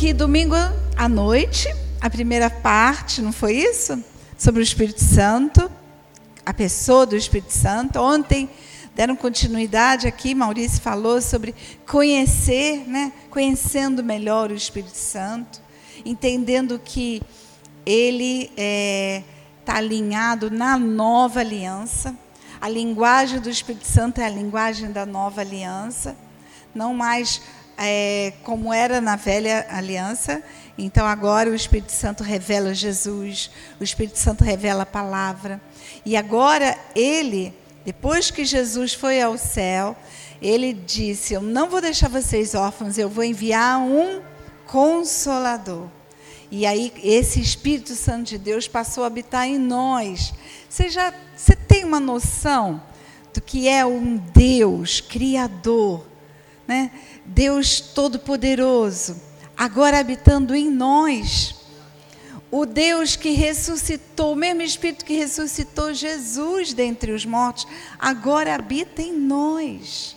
aqui domingo à noite, a primeira parte, não foi isso? Sobre o Espírito Santo, a pessoa do Espírito Santo. Ontem deram continuidade aqui, Maurício falou sobre conhecer, né? conhecendo melhor o Espírito Santo, entendendo que ele está é, tá alinhado na nova aliança. A linguagem do Espírito Santo é a linguagem da nova aliança, não mais é, como era na velha aliança. Então agora o Espírito Santo revela Jesus, o Espírito Santo revela a palavra. E agora ele, depois que Jesus foi ao céu, ele disse: Eu não vou deixar vocês órfãos, eu vou enviar um consolador. E aí esse Espírito Santo de Deus passou a habitar em nós. Você já você tem uma noção do que é um Deus criador, né? Deus Todo-Poderoso, agora habitando em nós. O Deus que ressuscitou, o mesmo Espírito que ressuscitou Jesus dentre os mortos, agora habita em nós.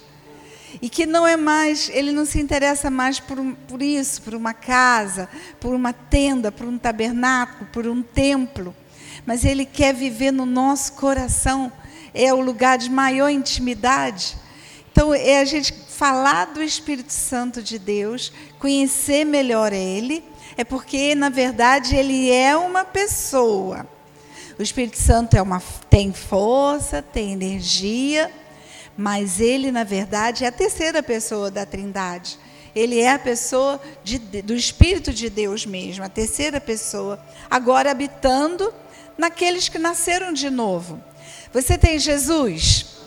E que não é mais, ele não se interessa mais por, por isso, por uma casa, por uma tenda, por um tabernáculo, por um templo. Mas ele quer viver no nosso coração. É o lugar de maior intimidade. Então, é a gente falar do Espírito Santo de Deus, conhecer melhor Ele, é porque, na verdade, Ele é uma pessoa. O Espírito Santo é uma, tem força, tem energia, mas Ele, na verdade, é a terceira pessoa da Trindade. Ele é a pessoa de, do Espírito de Deus mesmo, a terceira pessoa, agora habitando naqueles que nasceram de novo. Você tem Jesus?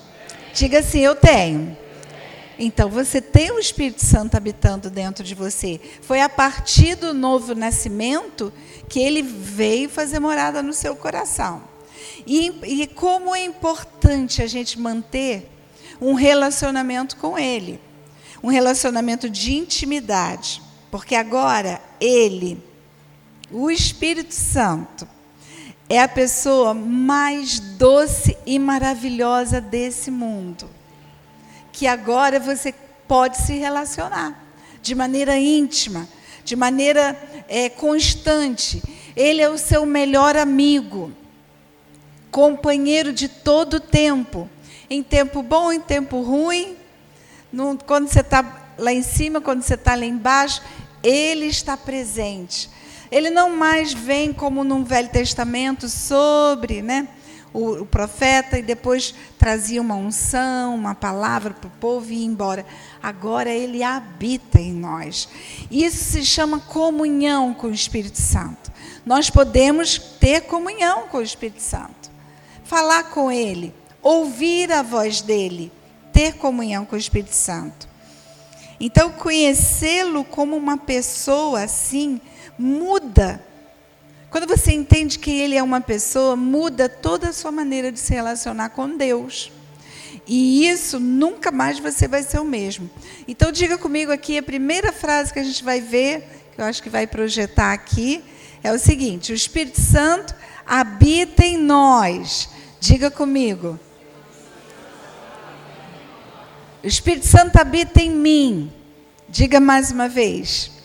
Diga assim: Eu tenho. Então você tem o Espírito Santo habitando dentro de você. Foi a partir do novo nascimento que ele veio fazer morada no seu coração. E, e como é importante a gente manter um relacionamento com ele, um relacionamento de intimidade, porque agora ele, o Espírito Santo, é a pessoa mais doce e maravilhosa desse mundo que agora você pode se relacionar de maneira íntima, de maneira é, constante. Ele é o seu melhor amigo, companheiro de todo o tempo, em tempo bom, em tempo ruim, no, quando você está lá em cima, quando você está lá embaixo, ele está presente. Ele não mais vem como no Velho Testamento sobre, né? O, o profeta e depois trazia uma unção, uma palavra para o povo e ia embora. Agora ele habita em nós. Isso se chama comunhão com o Espírito Santo. Nós podemos ter comunhão com o Espírito Santo, falar com ele, ouvir a voz dele, ter comunhão com o Espírito Santo. Então, conhecê-lo como uma pessoa assim muda quando você entende que ele é uma pessoa, muda toda a sua maneira de se relacionar com Deus. E isso nunca mais você vai ser o mesmo. Então diga comigo aqui a primeira frase que a gente vai ver, que eu acho que vai projetar aqui, é o seguinte: o Espírito Santo habita em nós. Diga comigo. O Espírito Santo habita em mim. Diga mais uma vez.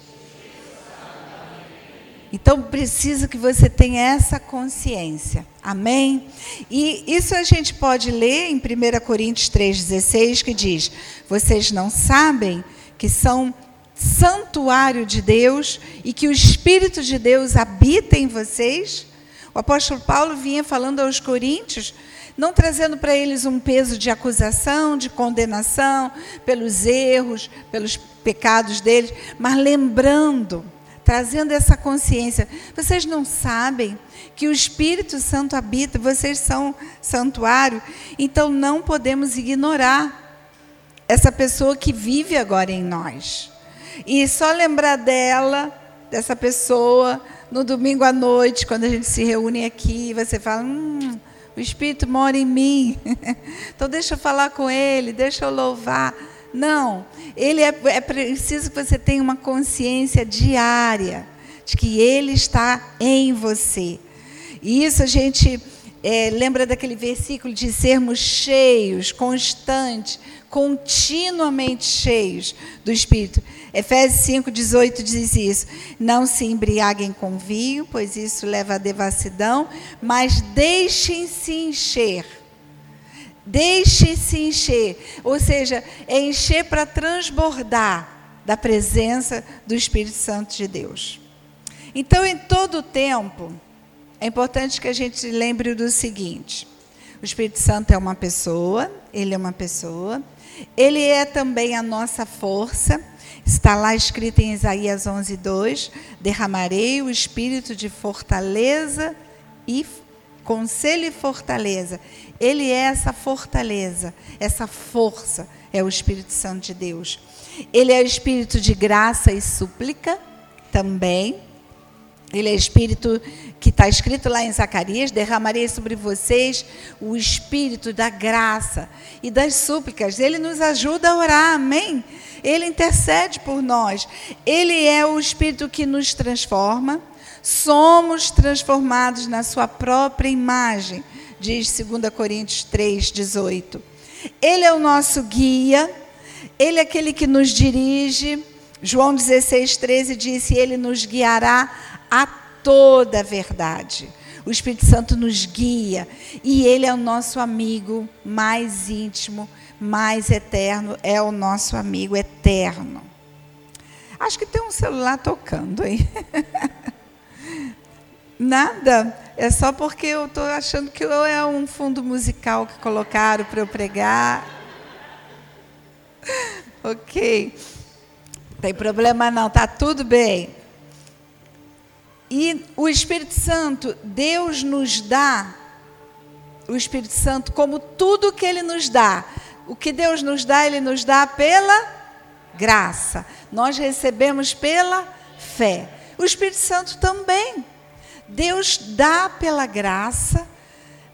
Então precisa que você tenha essa consciência. Amém? E isso a gente pode ler em 1 Coríntios 3,16, que diz: Vocês não sabem que são santuário de Deus e que o Espírito de Deus habita em vocês? O apóstolo Paulo vinha falando aos coríntios, não trazendo para eles um peso de acusação, de condenação pelos erros, pelos pecados deles, mas lembrando trazendo essa consciência. Vocês não sabem que o Espírito Santo habita, vocês são santuário, então não podemos ignorar essa pessoa que vive agora em nós. E só lembrar dela, dessa pessoa, no domingo à noite, quando a gente se reúne aqui, você fala: hum, o Espírito mora em mim. então deixa eu falar com ele, deixa eu louvar. Não, ele é, é preciso que você tenha uma consciência diária de que ele está em você. E isso a gente é, lembra daquele versículo de sermos cheios, constantes, continuamente cheios do Espírito. Efésios 5, 18 diz isso. Não se embriaguem com vinho, pois isso leva à devassidão, mas deixem-se encher. Deixem-se encher. Ou seja, é encher para transbordar da presença do Espírito Santo de Deus. Então, em todo o tempo, é importante que a gente lembre do seguinte: o Espírito Santo é uma pessoa, ele é uma pessoa, ele é também a nossa força. Está lá escrito em Isaías 11, 2: Derramarei o espírito de fortaleza e conselho e fortaleza. Ele é essa fortaleza, essa força, é o Espírito Santo de Deus. Ele é o espírito de graça e súplica também. Ele é espírito que está escrito lá em Zacarias: derramarei sobre vocês o espírito da graça e das súplicas. Ele nos ajuda a orar, amém? Ele intercede por nós. Ele é o espírito que nos transforma. Somos transformados na sua própria imagem, diz 2 Coríntios 3, 18. Ele é o nosso guia, ele é aquele que nos dirige. João 16, 13 disse: Ele nos guiará a toda a verdade. O Espírito Santo nos guia e ele é o nosso amigo mais íntimo, mais eterno, é o nosso amigo eterno. Acho que tem um celular tocando aí. Nada, é só porque eu estou achando que é um fundo musical que colocaram para eu pregar. ok. Tem problema não, tá tudo bem. E o Espírito Santo, Deus nos dá o Espírito Santo como tudo que ele nos dá. O que Deus nos dá, ele nos dá pela graça. Nós recebemos pela fé. O Espírito Santo também. Deus dá pela graça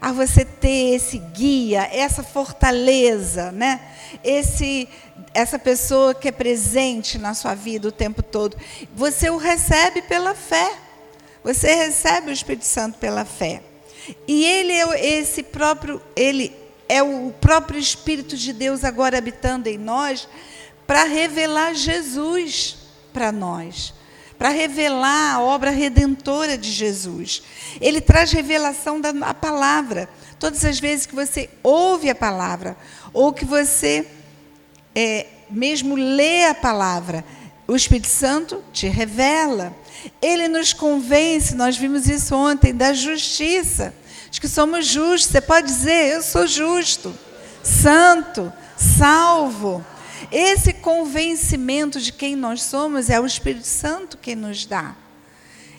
a você ter esse guia, essa fortaleza, né? Esse essa pessoa que é presente na sua vida o tempo todo. Você o recebe pela fé. Você recebe o Espírito Santo pela fé. E ele é esse próprio, ele é o próprio Espírito de Deus agora habitando em nós para revelar Jesus para nós, para revelar a obra redentora de Jesus. Ele traz revelação da palavra. Todas as vezes que você ouve a palavra, ou que você é, mesmo lê a palavra, o Espírito Santo te revela. Ele nos convence, nós vimos isso ontem, da justiça. De que somos justos. Você pode dizer, eu sou justo, santo, salvo. Esse convencimento de quem nós somos é o Espírito Santo que nos dá.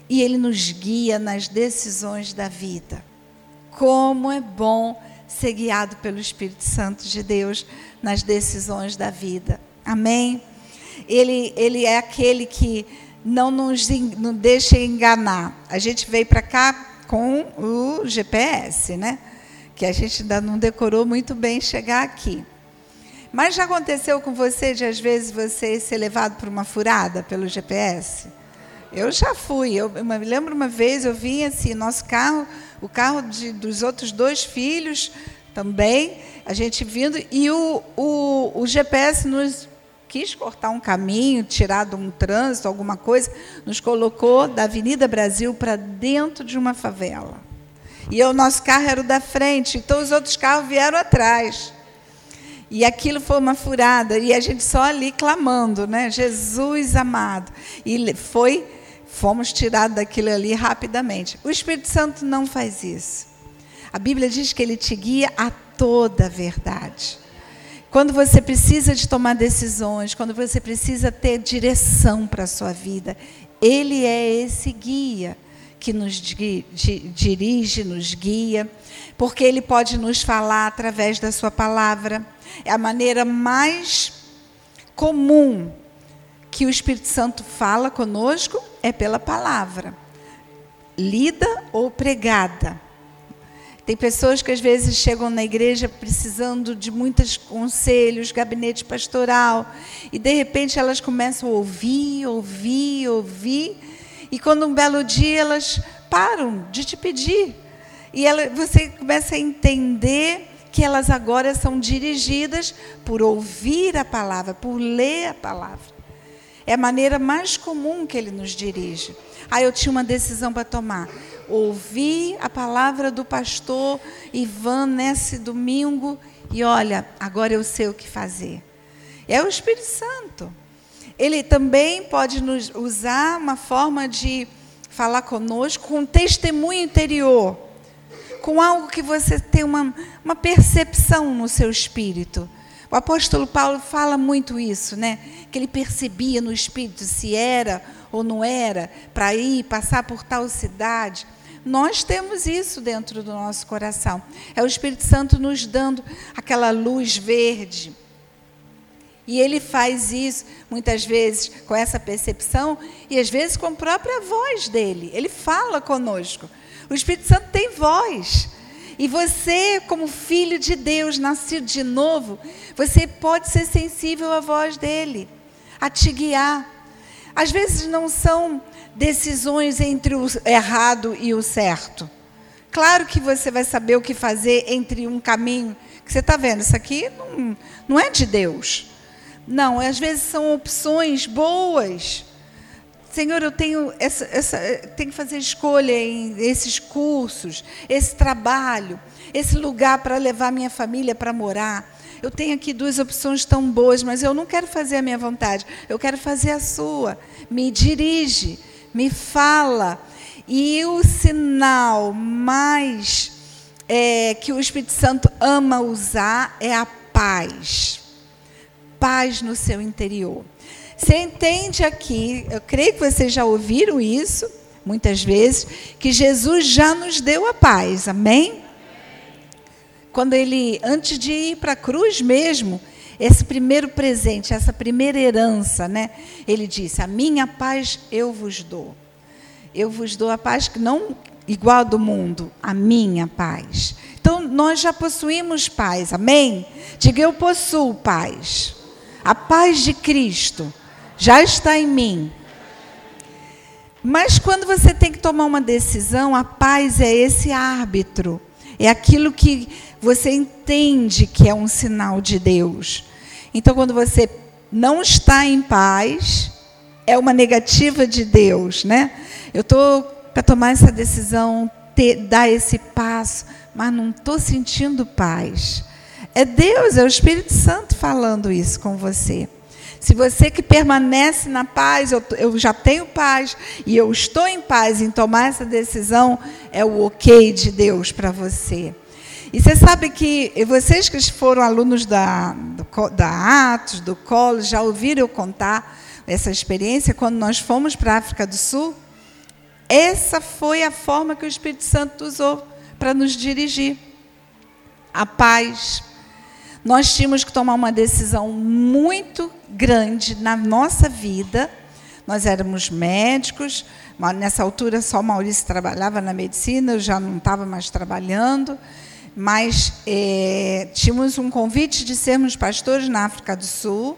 E ele nos guia nas decisões da vida. Como é bom ser guiado pelo Espírito Santo de Deus nas decisões da vida. Amém? Ele, ele é aquele que não nos deixa enganar. A gente veio para cá com o GPS, né? Que a gente ainda não decorou muito bem chegar aqui. Mas já aconteceu com você de às vezes você ser levado por uma furada pelo GPS? Eu já fui. Eu, me lembro uma vez eu vim assim, nosso carro, o carro de, dos outros dois filhos também, a gente vindo e o, o, o GPS nos quis cortar um caminho, tirar de um trânsito, alguma coisa, nos colocou da Avenida Brasil para dentro de uma favela. E o nosso carro era o da frente, então os outros carros vieram atrás. E aquilo foi uma furada, e a gente só ali clamando, né? Jesus amado. E foi, fomos tirados daquilo ali rapidamente. O Espírito Santo não faz isso. A Bíblia diz que ele te guia a toda a verdade. Quando você precisa de tomar decisões, quando você precisa ter direção para a sua vida, Ele é esse guia que nos dirige, nos guia, porque Ele pode nos falar através da Sua palavra. É a maneira mais comum que o Espírito Santo fala conosco é pela palavra, lida ou pregada. Tem pessoas que às vezes chegam na igreja precisando de muitos conselhos, gabinete pastoral, e de repente elas começam a ouvir, ouvir, ouvir, e quando um belo dia elas param de te pedir. E ela, você começa a entender que elas agora são dirigidas por ouvir a palavra, por ler a palavra. É a maneira mais comum que ele nos dirige. Aí eu tinha uma decisão para tomar. Ouvi a palavra do pastor Ivan nesse domingo e olha, agora eu sei o que fazer. É o Espírito Santo. Ele também pode nos usar uma forma de falar conosco com um testemunho interior, com algo que você tem uma, uma percepção no seu espírito. O apóstolo Paulo fala muito isso, né? Que ele percebia no espírito se era ou não era para ir passar por tal cidade. Nós temos isso dentro do nosso coração. É o Espírito Santo nos dando aquela luz verde. E ele faz isso muitas vezes com essa percepção e às vezes com a própria voz dele. Ele fala conosco. O Espírito Santo tem voz. E você, como filho de Deus, nascido de novo, você pode ser sensível à voz dele, a te guiar. Às vezes não são decisões entre o errado e o certo. Claro que você vai saber o que fazer entre um caminho que você está vendo. Isso aqui não, não é de Deus. Não, às vezes são opções boas. Senhor, eu tenho, essa, essa, tenho que fazer escolha em esses cursos, esse trabalho, esse lugar para levar minha família para morar. Eu tenho aqui duas opções tão boas, mas eu não quero fazer a minha vontade, eu quero fazer a sua. Me dirige, me fala. E o sinal mais é, que o Espírito Santo ama usar é a paz. Paz no seu interior. Você entende aqui, eu creio que vocês já ouviram isso muitas vezes, que Jesus já nos deu a paz, amém? Quando ele, antes de ir para a cruz mesmo, esse primeiro presente, essa primeira herança, né? Ele disse: A minha paz eu vos dou. Eu vos dou a paz que não igual do mundo, a minha paz. Então nós já possuímos paz, amém? Diga eu possuo paz. A paz de Cristo já está em mim. Mas quando você tem que tomar uma decisão, a paz é esse árbitro. É aquilo que você entende que é um sinal de Deus. Então, quando você não está em paz, é uma negativa de Deus, né? Eu estou para tomar essa decisão, ter, dar esse passo, mas não estou sentindo paz. É Deus, é o Espírito Santo falando isso com você. Se você que permanece na paz, eu, eu, já tenho paz e eu estou em paz em tomar essa decisão, é o ok de Deus para você. E você sabe que vocês que foram alunos da, do, da Atos, do Colo, já ouviram eu contar essa experiência quando nós fomos para a África do Sul? Essa foi a forma que o Espírito Santo usou para nos dirigir. A paz, nós tínhamos que tomar uma decisão muito grande na nossa vida. Nós éramos médicos, nessa altura só Maurício trabalhava na medicina, eu já não estava mais trabalhando, mas é, tínhamos um convite de sermos pastores na África do Sul,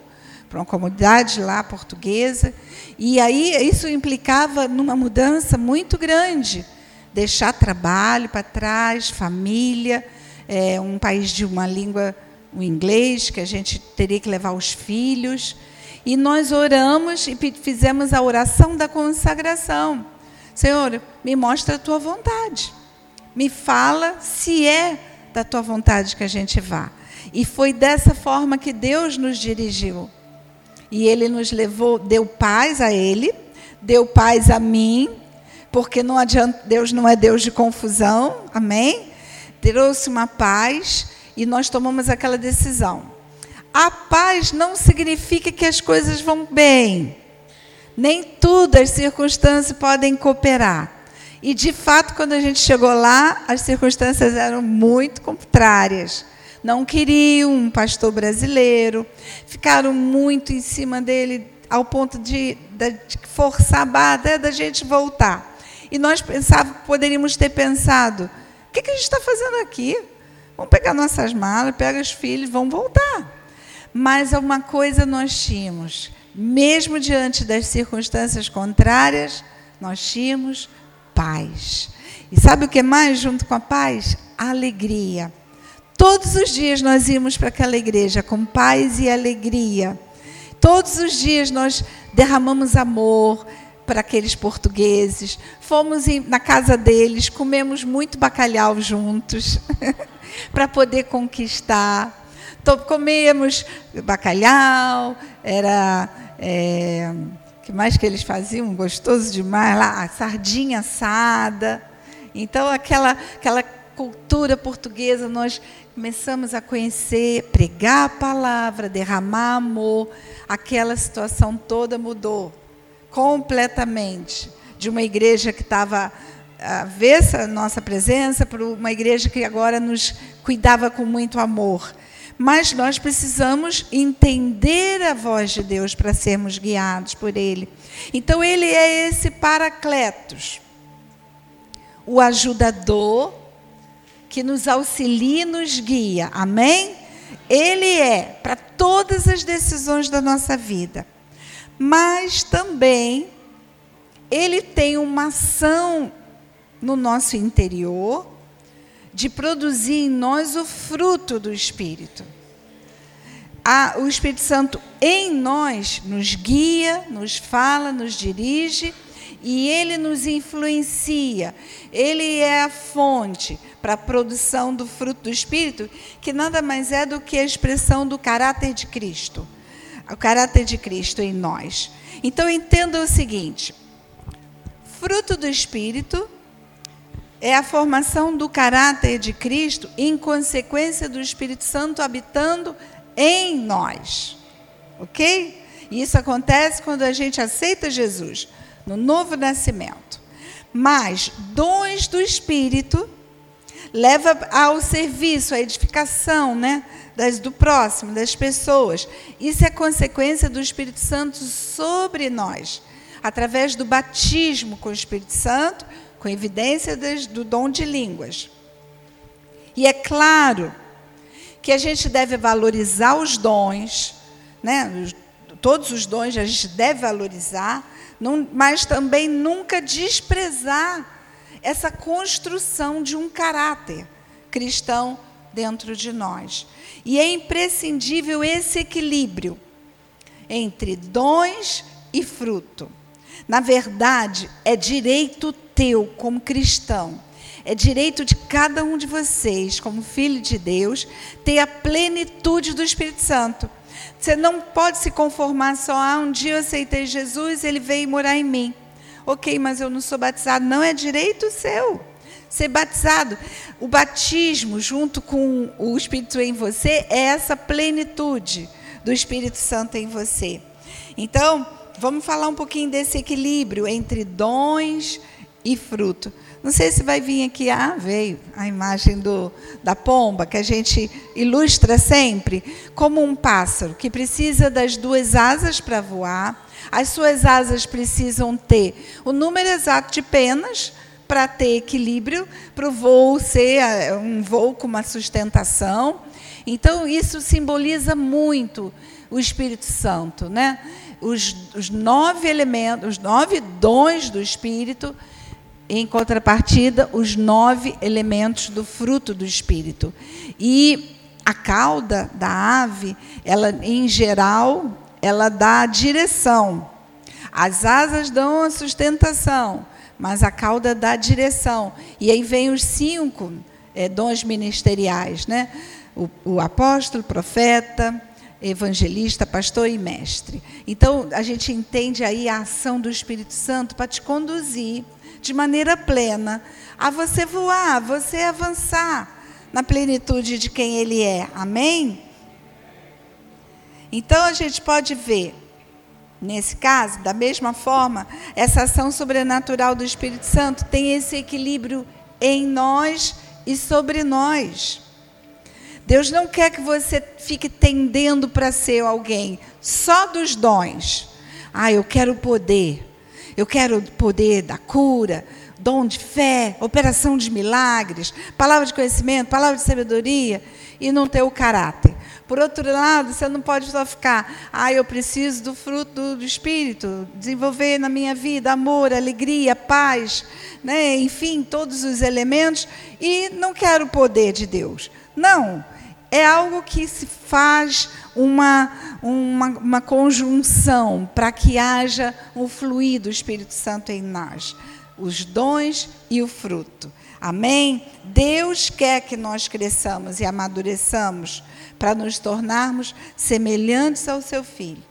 para uma comunidade lá portuguesa, e aí isso implicava numa mudança muito grande, deixar trabalho para trás, família, é, um país de uma língua o inglês, que a gente teria que levar os filhos. E nós oramos e fizemos a oração da consagração. Senhor, me mostra a tua vontade. Me fala se é da tua vontade que a gente vá. E foi dessa forma que Deus nos dirigiu. E ele nos levou, deu paz a ele, deu paz a mim, porque não adianta, Deus não é Deus de confusão, amém? Trouxe uma paz e nós tomamos aquela decisão. A paz não significa que as coisas vão bem. Nem tudo as circunstâncias podem cooperar. E de fato, quando a gente chegou lá, as circunstâncias eram muito contrárias. Não queriam um pastor brasileiro, ficaram muito em cima dele, ao ponto de, de forçar a barra da gente voltar. E nós pensávamos, poderíamos ter pensado: o que, que a gente está fazendo aqui? Vamos pegar nossas malas, pega os filhos, vão voltar. Mas uma coisa nós tínhamos, mesmo diante das circunstâncias contrárias, nós tínhamos paz. E sabe o que mais junto com a paz? Alegria. Todos os dias nós íamos para aquela igreja com paz e alegria. Todos os dias nós derramamos amor para aqueles portugueses. Fomos na casa deles, comemos muito bacalhau juntos para poder conquistar. Então, comemos bacalhau, era. É, que mais que eles faziam? Gostoso demais lá, sardinha assada. Então, aquela, aquela cultura portuguesa, nós começamos a conhecer, pregar a palavra, derramar amor. Aquela situação toda mudou completamente. De uma igreja que estava avessa a nossa presença para uma igreja que agora nos cuidava com muito amor. Mas nós precisamos entender a voz de Deus para sermos guiados por Ele. Então, Ele é esse Paracletos, o ajudador que nos auxilia e nos guia. Amém? Ele é para todas as decisões da nossa vida. Mas também ele tem uma ação no nosso interior de produzir em nós o fruto do Espírito. O Espírito Santo em nós nos guia, nos fala, nos dirige e ele nos influencia. Ele é a fonte para a produção do fruto do Espírito, que nada mais é do que a expressão do caráter de Cristo. O caráter de Cristo em nós. Então entenda o seguinte: fruto do Espírito é a formação do caráter de Cristo em consequência do Espírito Santo habitando em nós. Ok? E isso acontece quando a gente aceita Jesus no novo nascimento. Mas dons do Espírito leva ao serviço, à edificação, né, das, do próximo, das pessoas. Isso é consequência do Espírito Santo sobre nós, através do batismo com o Espírito Santo, com evidência do dom de línguas. E é claro que a gente deve valorizar os dons, né? Todos os dons a gente deve valorizar, mas também nunca desprezar essa construção de um caráter cristão dentro de nós. E é imprescindível esse equilíbrio entre dons e fruto. Na verdade, é direito teu como cristão, é direito de cada um de vocês, como filho de Deus, ter a plenitude do Espírito Santo. Você não pode se conformar só, ah, um dia eu aceitei Jesus, ele veio morar em mim. Ok, mas eu não sou batizado. Não é direito seu ser batizado. O batismo, junto com o Espírito em você, é essa plenitude do Espírito Santo em você. Então, vamos falar um pouquinho desse equilíbrio entre dons e fruto. Não sei se vai vir aqui, ah, veio a imagem do, da pomba, que a gente ilustra sempre, como um pássaro que precisa das duas asas para voar. As suas asas precisam ter o número exato de penas para ter equilíbrio, para o voo ser eh, um voo com uma sustentação. Então, isso simboliza muito o Espírito Santo, né? Os, os nove elementos, os nove dons do Espírito em contrapartida, os nove elementos do fruto do Espírito. E a cauda da ave, ela, em geral, ela dá a direção. As asas dão a sustentação, mas a cauda dá a direção. E aí vem os cinco é, dons ministeriais, né? O, o apóstolo, profeta, evangelista, pastor e mestre. Então, a gente entende aí a ação do Espírito Santo para te conduzir de maneira plena a você voar, a você avançar na plenitude de quem Ele é. Amém? Então a gente pode ver, nesse caso, da mesma forma, essa ação sobrenatural do Espírito Santo tem esse equilíbrio em nós e sobre nós. Deus não quer que você fique tendendo para ser alguém só dos dons. Ah, eu quero poder. Eu quero poder da cura, dom de fé, operação de milagres, palavra de conhecimento, palavra de sabedoria, e não ter o caráter. Por outro lado, você não pode só ficar, ah, eu preciso do fruto do, Espírito, desenvolver na minha vida amor, alegria, paz, né? enfim, todos os elementos, e não quero o poder de Deus. Não, é algo que se faz uma, uma, uma conjunção para que haja o fluir do Espírito Santo em nós, os dons e o fruto. Amém? Deus quer que nós cresçamos e amadureçamos para nos tornarmos semelhantes ao seu Filho,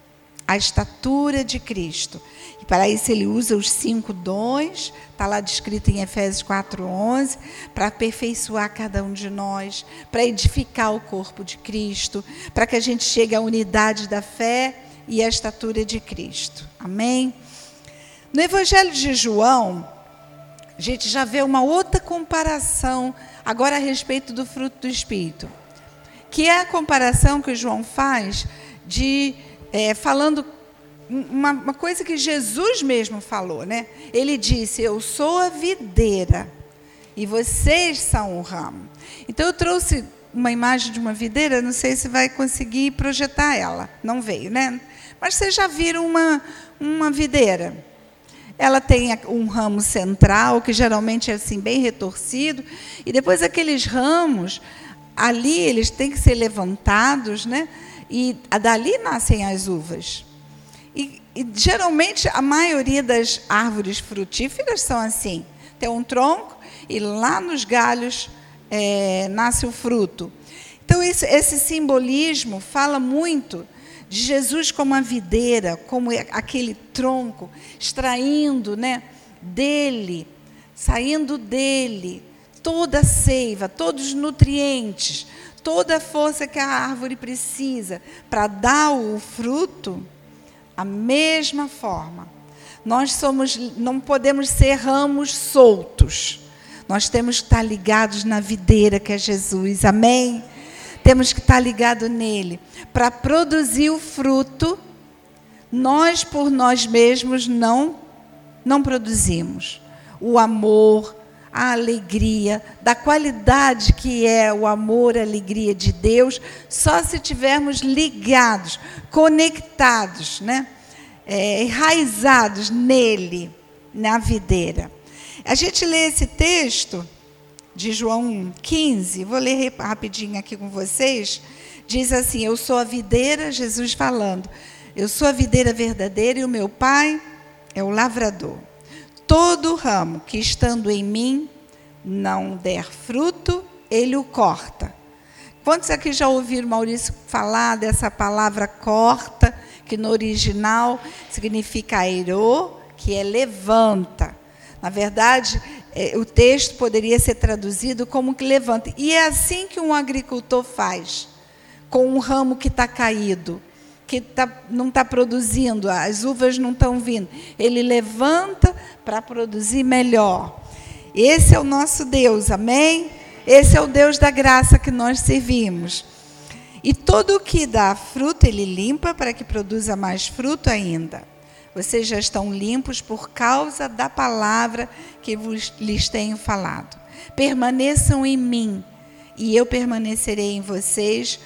a estatura de Cristo. E para isso ele usa os cinco dons, está lá descrito em Efésios 4,11, para aperfeiçoar cada um de nós, para edificar o corpo de Cristo, para que a gente chegue à unidade da fé e à estatura de Cristo. Amém? No Evangelho de João, a gente já vê uma outra comparação agora a respeito do fruto do Espírito que é a comparação que João faz de é, falando uma, uma, coisa que Jesus mesmo falou, né? Ele disse: Eu sou a videira e vocês são o ramo. Então eu trouxe uma imagem de uma videira, não sei se vai conseguir projetar ela, não veio, né? Mas vocês já viram uma, uma videira. Ela tem um ramo central, que geralmente é assim, bem retorcido, e depois aqueles ramos ali eles têm que ser levantados, né? E dali nascem as uvas. E, e geralmente a maioria das árvores frutíferas são assim: tem um tronco e lá nos galhos é, nasce o fruto. Então esse, esse simbolismo fala muito de Jesus como a videira, como aquele tronco, extraindo, né, dele, saindo dele, toda a seiva, todos os nutrientes, toda a força que a árvore precisa para dar o fruto, a mesma forma. Nós somos, não podemos ser ramos soltos. Nós temos que estar ligados na videira que é Jesus. Amém? Temos que estar ligados nele para produzir o fruto. Nós por nós mesmos não não produzimos. O amor, a alegria, da qualidade que é o amor, a alegria de Deus, só se tivermos ligados, conectados, né? É, enraizados nele, na videira. A gente lê esse texto de João 15, vou ler rapidinho aqui com vocês. Diz assim: Eu sou a videira, Jesus falando, eu sou a videira verdadeira e o meu pai é o lavrador. Todo ramo que estando em mim não der fruto, ele o corta. Quantos aqui já ouviram Maurício falar dessa palavra corta, que no original significa airô, que é levanta. Na verdade, o texto poderia ser traduzido como que levanta. E é assim que um agricultor faz com um ramo que está caído que tá, não está produzindo, as uvas não estão vindo. Ele levanta para produzir melhor. Esse é o nosso Deus, amém? Esse é o Deus da graça que nós servimos. E todo o que dá fruto, ele limpa para que produza mais fruto ainda. Vocês já estão limpos por causa da palavra que vos, lhes tenho falado. Permaneçam em mim, e eu permanecerei em vocês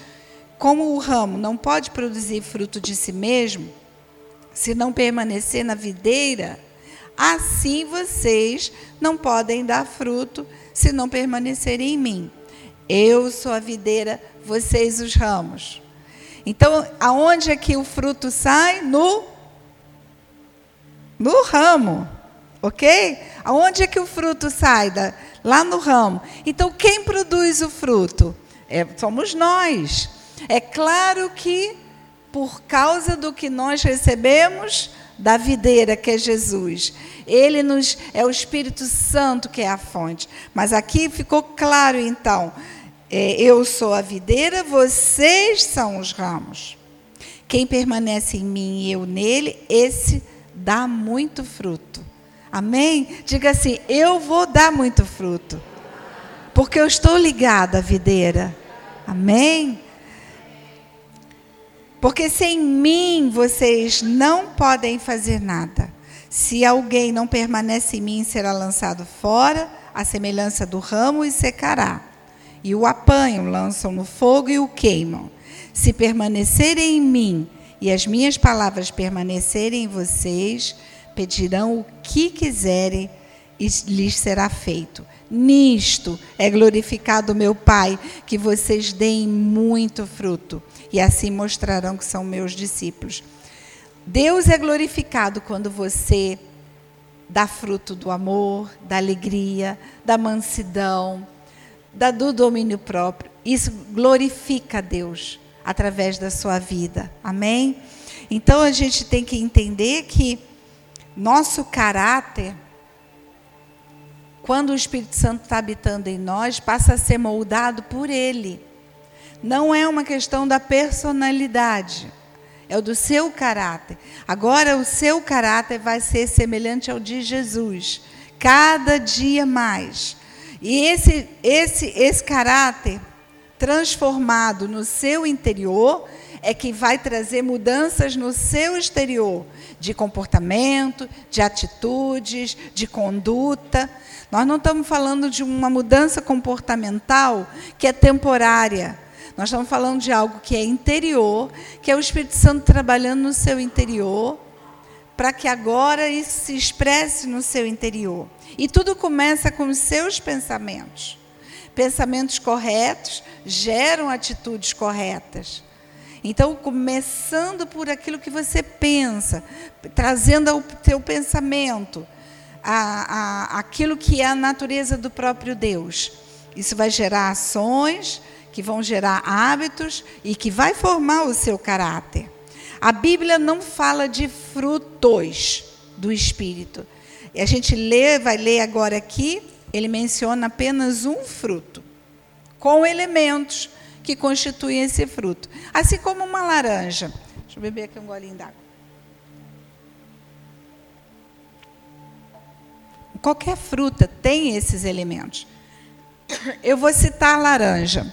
como o ramo não pode produzir fruto de si mesmo, se não permanecer na videira, assim vocês não podem dar fruto se não permanecerem em mim. Eu sou a videira, vocês os ramos. Então, aonde é que o fruto sai? No no ramo. OK? Aonde é que o fruto sai? Da, lá no ramo. Então, quem produz o fruto? É, somos nós. É claro que, por causa do que nós recebemos da videira, que é Jesus, ele nos é o Espírito Santo que é a fonte. Mas aqui ficou claro, então, é, eu sou a videira, vocês são os ramos. Quem permanece em mim e eu nele, esse dá muito fruto. Amém? Diga assim: eu vou dar muito fruto, porque eu estou ligada à videira. Amém? Porque sem mim vocês não podem fazer nada. Se alguém não permanece em mim, será lançado fora, à semelhança do ramo, e secará. E o apanham, lançam no fogo e o queimam. Se permanecerem em mim e as minhas palavras permanecerem em vocês, pedirão o que quiserem e lhes será feito. Nisto é glorificado meu Pai, que vocês deem muito fruto, e assim mostrarão que são meus discípulos. Deus é glorificado quando você dá fruto do amor, da alegria, da mansidão, da, do domínio próprio. Isso glorifica a Deus através da sua vida. Amém? Então a gente tem que entender que nosso caráter, quando o Espírito Santo está habitando em nós, passa a ser moldado por Ele. Não é uma questão da personalidade é o do seu caráter. Agora o seu caráter vai ser semelhante ao de Jesus, cada dia mais. E esse esse esse caráter transformado no seu interior é que vai trazer mudanças no seu exterior, de comportamento, de atitudes, de conduta. Nós não estamos falando de uma mudança comportamental que é temporária. Nós estamos falando de algo que é interior, que é o Espírito Santo trabalhando no seu interior, para que agora isso se expresse no seu interior. E tudo começa com os seus pensamentos. Pensamentos corretos geram atitudes corretas. Então, começando por aquilo que você pensa, trazendo ao teu pensamento a, a, aquilo que é a natureza do próprio Deus. Isso vai gerar ações, que vão gerar hábitos e que vai formar o seu caráter. A Bíblia não fala de frutos do espírito. E a gente lê, vai ler agora aqui, ele menciona apenas um fruto, com elementos que constituem esse fruto. Assim como uma laranja. Deixa eu beber aqui um golinho d'água. Qualquer fruta tem esses elementos. Eu vou citar a laranja.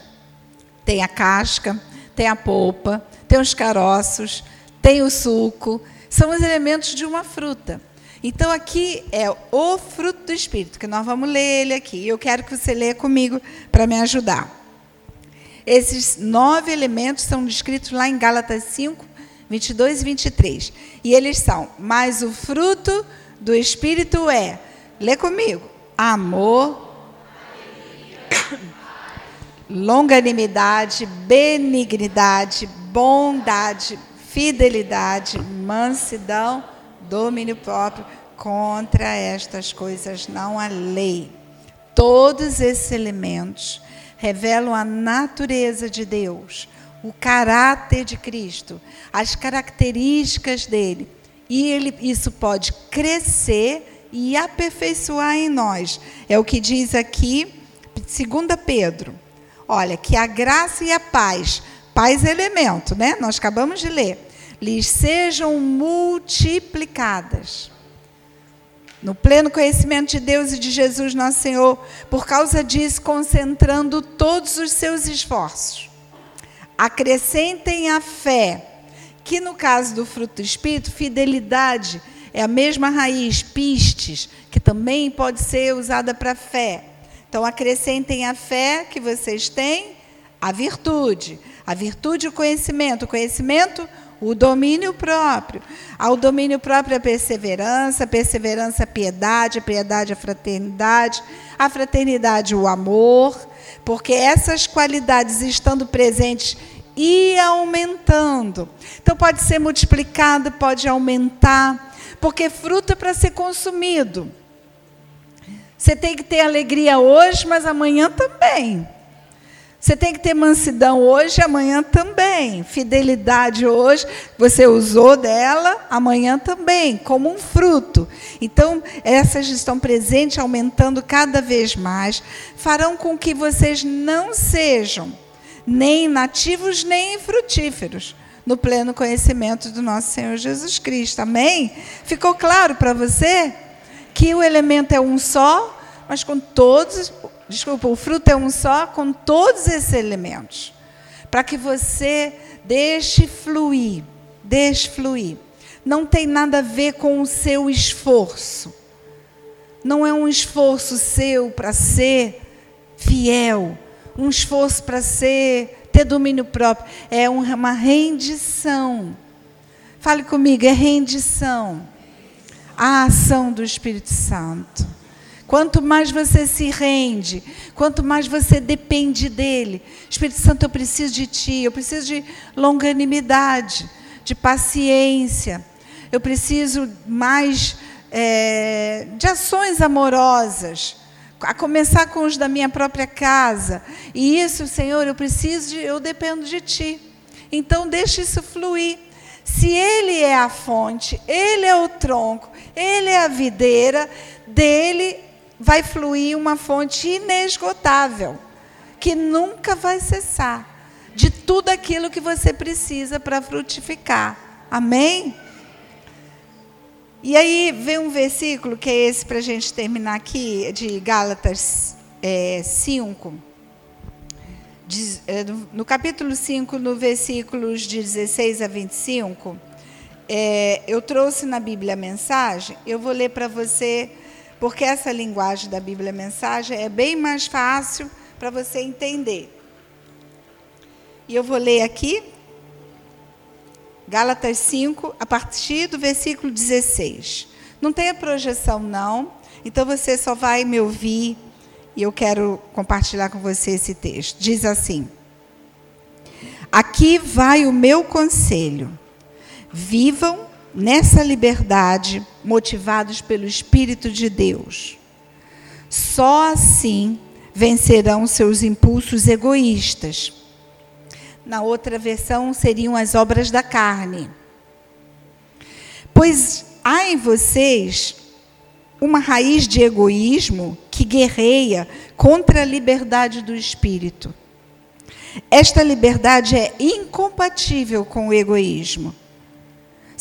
Tem a casca, tem a polpa, tem os caroços, tem o suco. São os elementos de uma fruta. Então, aqui é o fruto do Espírito, que nós vamos ler ele aqui. Eu quero que você leia comigo para me ajudar. Esses nove elementos são descritos lá em Gálatas 5, 22 e 23. E eles são: Mas o fruto do Espírito é, lê comigo, amor, longanimidade, benignidade, bondade, fidelidade, mansidão, domínio próprio. Contra estas coisas não há lei. Todos esses elementos revelam a natureza de Deus, o caráter de Cristo, as características dele. E ele, isso pode crescer e aperfeiçoar em nós. É o que diz aqui, 2 Pedro Olha, que a graça e a paz, paz é elemento, né? Nós acabamos de ler, lhes sejam multiplicadas. No pleno conhecimento de Deus e de Jesus, nosso Senhor, por causa disso, concentrando todos os seus esforços. Acrescentem a fé, que no caso do fruto do Espírito, fidelidade é a mesma raiz, pistes, que também pode ser usada para fé. Então, acrescentem a fé que vocês têm, a virtude. A virtude, o conhecimento. O conhecimento, o domínio próprio. Ao domínio próprio, a perseverança. A perseverança, a piedade. A piedade, a fraternidade. A fraternidade, o amor. Porque essas qualidades, estando presentes e aumentando. Então, pode ser multiplicado, pode aumentar. Porque fruto é para ser consumido. Você tem que ter alegria hoje, mas amanhã também. Você tem que ter mansidão hoje, amanhã também. Fidelidade hoje, você usou dela, amanhã também, como um fruto. Então, essas estão presentes, aumentando cada vez mais, farão com que vocês não sejam nem nativos nem frutíferos no pleno conhecimento do nosso Senhor Jesus Cristo. Amém? Ficou claro para você? que o elemento é um só, mas com todos, desculpa, o fruto é um só com todos esses elementos. Para que você deixe fluir, deixe fluir. Não tem nada a ver com o seu esforço. Não é um esforço seu para ser fiel, um esforço para ser ter domínio próprio. É uma rendição. Fale comigo, é rendição. A ação do Espírito Santo. Quanto mais você se rende, quanto mais você depende dele. Espírito Santo, eu preciso de ti, eu preciso de longanimidade, de paciência. Eu preciso mais é, de ações amorosas, a começar com os da minha própria casa. E isso, Senhor, eu preciso, de, eu dependo de ti. Então deixe isso fluir. Se Ele é a fonte, Ele é o tronco, Ele é a videira, dele vai fluir uma fonte inesgotável, que nunca vai cessar, de tudo aquilo que você precisa para frutificar. Amém? E aí vem um versículo, que é esse para a gente terminar aqui, de Gálatas é, 5. É, no capítulo 5, no versículos de 16 a 25, é, eu trouxe na Bíblia a mensagem, eu vou ler para você porque essa linguagem da Bíblia Mensagem é bem mais fácil para você entender. E eu vou ler aqui, Gálatas 5, a partir do versículo 16. Não tem a projeção, não, então você só vai me ouvir e eu quero compartilhar com você esse texto. Diz assim: Aqui vai o meu conselho. Vivam nessa liberdade, motivados pelo Espírito de Deus. Só assim vencerão seus impulsos egoístas. Na outra versão seriam as obras da carne. Pois há em vocês uma raiz de egoísmo que guerreia contra a liberdade do espírito. Esta liberdade é incompatível com o egoísmo.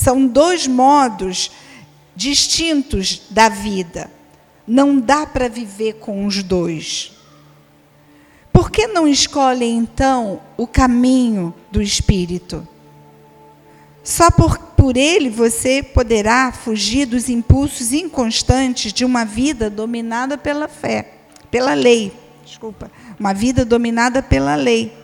São dois modos distintos da vida. Não dá para viver com os dois. Por que não escolhe então o caminho do Espírito? Só por, por ele você poderá fugir dos impulsos inconstantes de uma vida dominada pela fé, pela lei. Desculpa, uma vida dominada pela lei.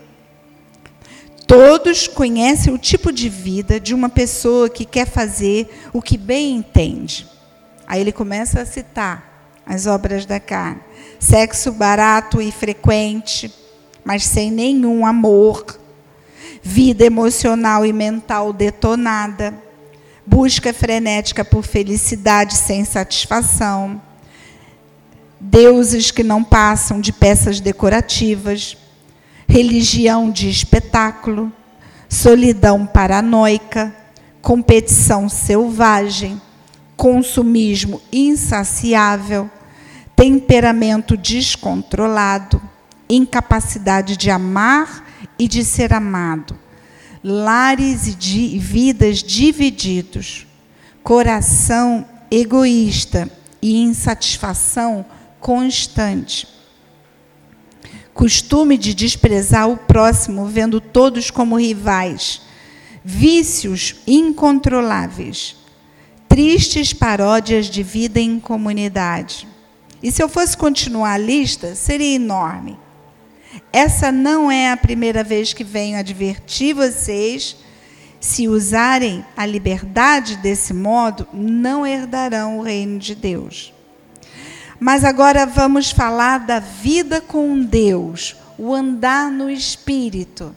Todos conhecem o tipo de vida de uma pessoa que quer fazer o que bem entende. Aí ele começa a citar as obras da carne: sexo barato e frequente, mas sem nenhum amor, vida emocional e mental detonada, busca frenética por felicidade sem satisfação, deuses que não passam de peças decorativas religião de espetáculo, solidão paranoica, competição selvagem, consumismo insaciável, temperamento descontrolado, incapacidade de amar e de ser amado, lares e vidas divididos, coração egoísta e insatisfação constante costume de desprezar o próximo, vendo todos como rivais, vícios incontroláveis, tristes paródias de vida em comunidade. E se eu fosse continuar a lista, seria enorme. Essa não é a primeira vez que venho advertir vocês. Se usarem a liberdade desse modo, não herdarão o reino de Deus. Mas agora vamos falar da vida com Deus, o andar no Espírito.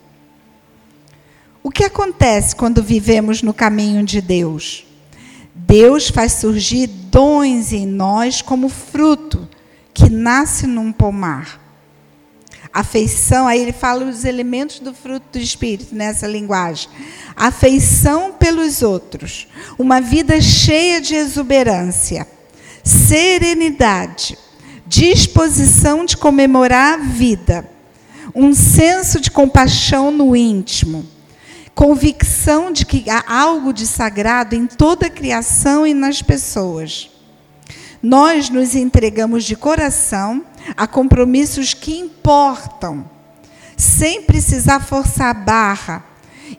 O que acontece quando vivemos no caminho de Deus? Deus faz surgir dons em nós como fruto que nasce num pomar. Afeição, aí ele fala os elementos do fruto do Espírito nessa linguagem. Afeição pelos outros, uma vida cheia de exuberância serenidade, disposição de comemorar a vida, um senso de compaixão no íntimo, convicção de que há algo de sagrado em toda a criação e nas pessoas. Nós nos entregamos de coração a compromissos que importam, sem precisar forçar a barra,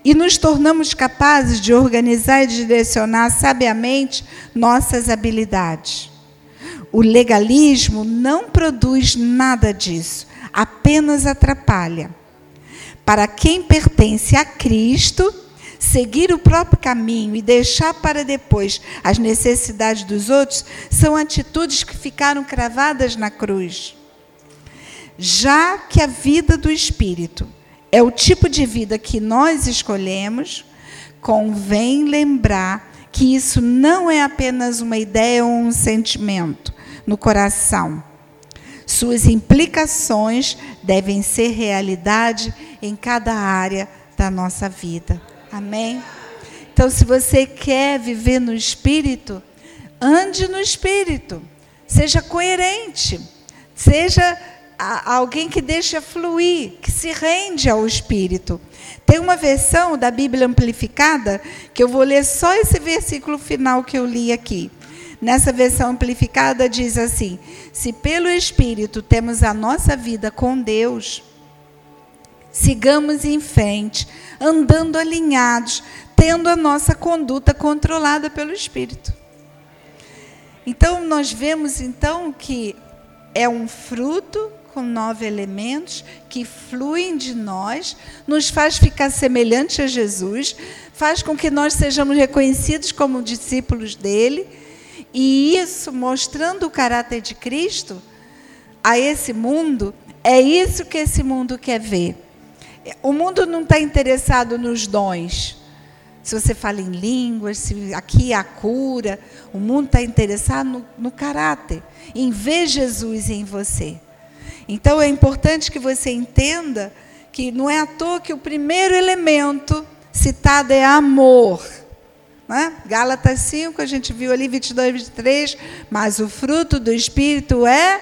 e nos tornamos capazes de organizar e direcionar sabiamente nossas habilidades. O legalismo não produz nada disso, apenas atrapalha. para quem pertence a Cristo, seguir o próprio caminho e deixar para depois as necessidades dos outros são atitudes que ficaram cravadas na cruz. Já que a vida do espírito é o tipo de vida que nós escolhemos, convém lembrar que isso não é apenas uma ideia ou um sentimento no coração. Suas implicações devem ser realidade em cada área da nossa vida. Amém? Então, se você quer viver no espírito, ande no espírito. Seja coerente. Seja alguém que deixa fluir, que se rende ao espírito. Tem uma versão da Bíblia amplificada que eu vou ler só esse versículo final que eu li aqui. Nessa versão amplificada diz assim: Se pelo espírito temos a nossa vida com Deus, sigamos em frente, andando alinhados, tendo a nossa conduta controlada pelo Espírito. Então nós vemos então que é um fruto com nove elementos que fluem de nós, nos faz ficar semelhante a Jesus, faz com que nós sejamos reconhecidos como discípulos dele, e isso mostrando o caráter de Cristo a esse mundo, é isso que esse mundo quer ver. O mundo não está interessado nos dons. Se você fala em línguas, se aqui há cura, o mundo está interessado no, no caráter, em ver Jesus em você. Então é importante que você entenda que não é à toa que o primeiro elemento citado é amor. Né? Gálatas 5, a gente viu ali 22, 23, mas o fruto do Espírito é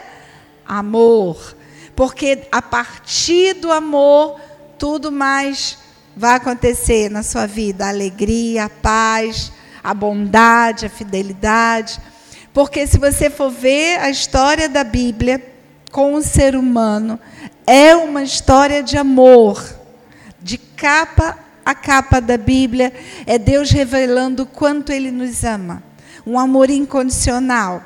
amor. Porque a partir do amor tudo mais vai acontecer na sua vida: a alegria, a paz, a bondade, a fidelidade. Porque se você for ver a história da Bíblia com o ser humano, é uma história de amor, de capa a capa da Bíblia, é Deus revelando quanto Ele nos ama. Um amor incondicional.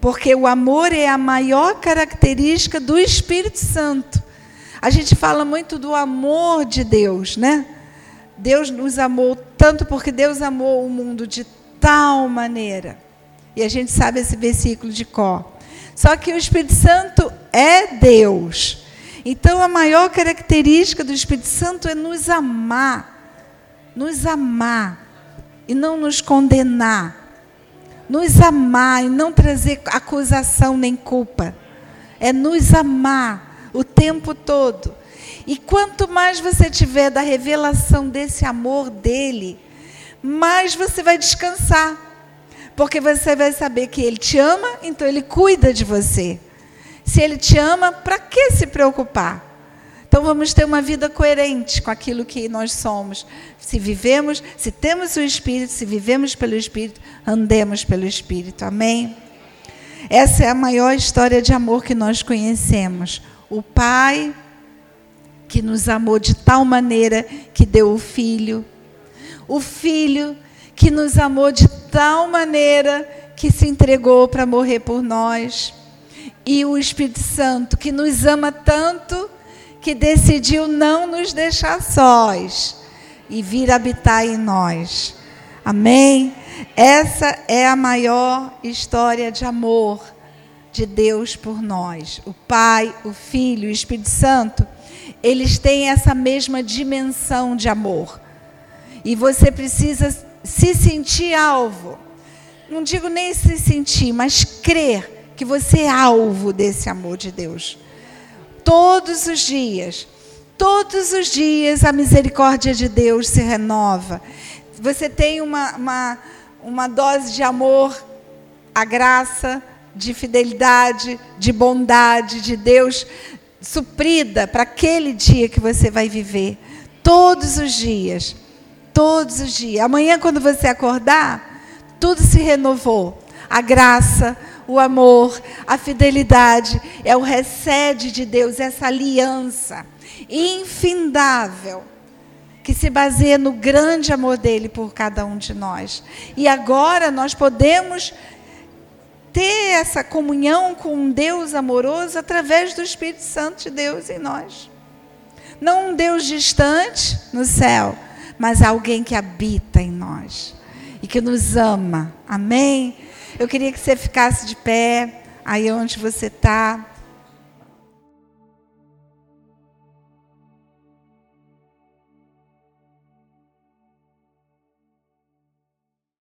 Porque o amor é a maior característica do Espírito Santo. A gente fala muito do amor de Deus, né? Deus nos amou tanto porque Deus amou o mundo de tal maneira. E a gente sabe esse versículo de Có. Só que o Espírito Santo é Deus. Então a maior característica do Espírito Santo é nos amar. Nos amar e não nos condenar. Nos amar e não trazer acusação nem culpa. É nos amar o tempo todo. E quanto mais você tiver da revelação desse amor dele, mais você vai descansar. Porque você vai saber que ele te ama, então ele cuida de você. Se ele te ama, para que se preocupar? Então vamos ter uma vida coerente com aquilo que nós somos. Se vivemos, se temos o Espírito, se vivemos pelo Espírito, andemos pelo Espírito. Amém? Essa é a maior história de amor que nós conhecemos o Pai que nos amou de tal maneira que deu o Filho, o Filho que nos amou de tal maneira que se entregou para morrer por nós, e o Espírito Santo que nos ama tanto que decidiu não nos deixar sós e vir habitar em nós. Amém? Essa é a maior história de amor de Deus por nós. O Pai, o Filho o Espírito Santo, eles têm essa mesma dimensão de amor. E você precisa se sentir alvo. Não digo nem se sentir, mas crer que você é alvo desse amor de Deus. Todos os dias, todos os dias a misericórdia de Deus se renova. Você tem uma, uma, uma dose de amor, a graça, de fidelidade, de bondade de Deus suprida para aquele dia que você vai viver. Todos os dias. Todos os dias. Amanhã, quando você acordar, tudo se renovou. A graça, o amor, a fidelidade, é o recede de Deus, essa aliança infindável que se baseia no grande amor dele por cada um de nós. E agora nós podemos ter essa comunhão com um Deus amoroso através do Espírito Santo de Deus em nós. não um Deus distante no céu, mas alguém que habita em nós e que nos ama. Amém? Eu queria que você ficasse de pé, aí onde você está.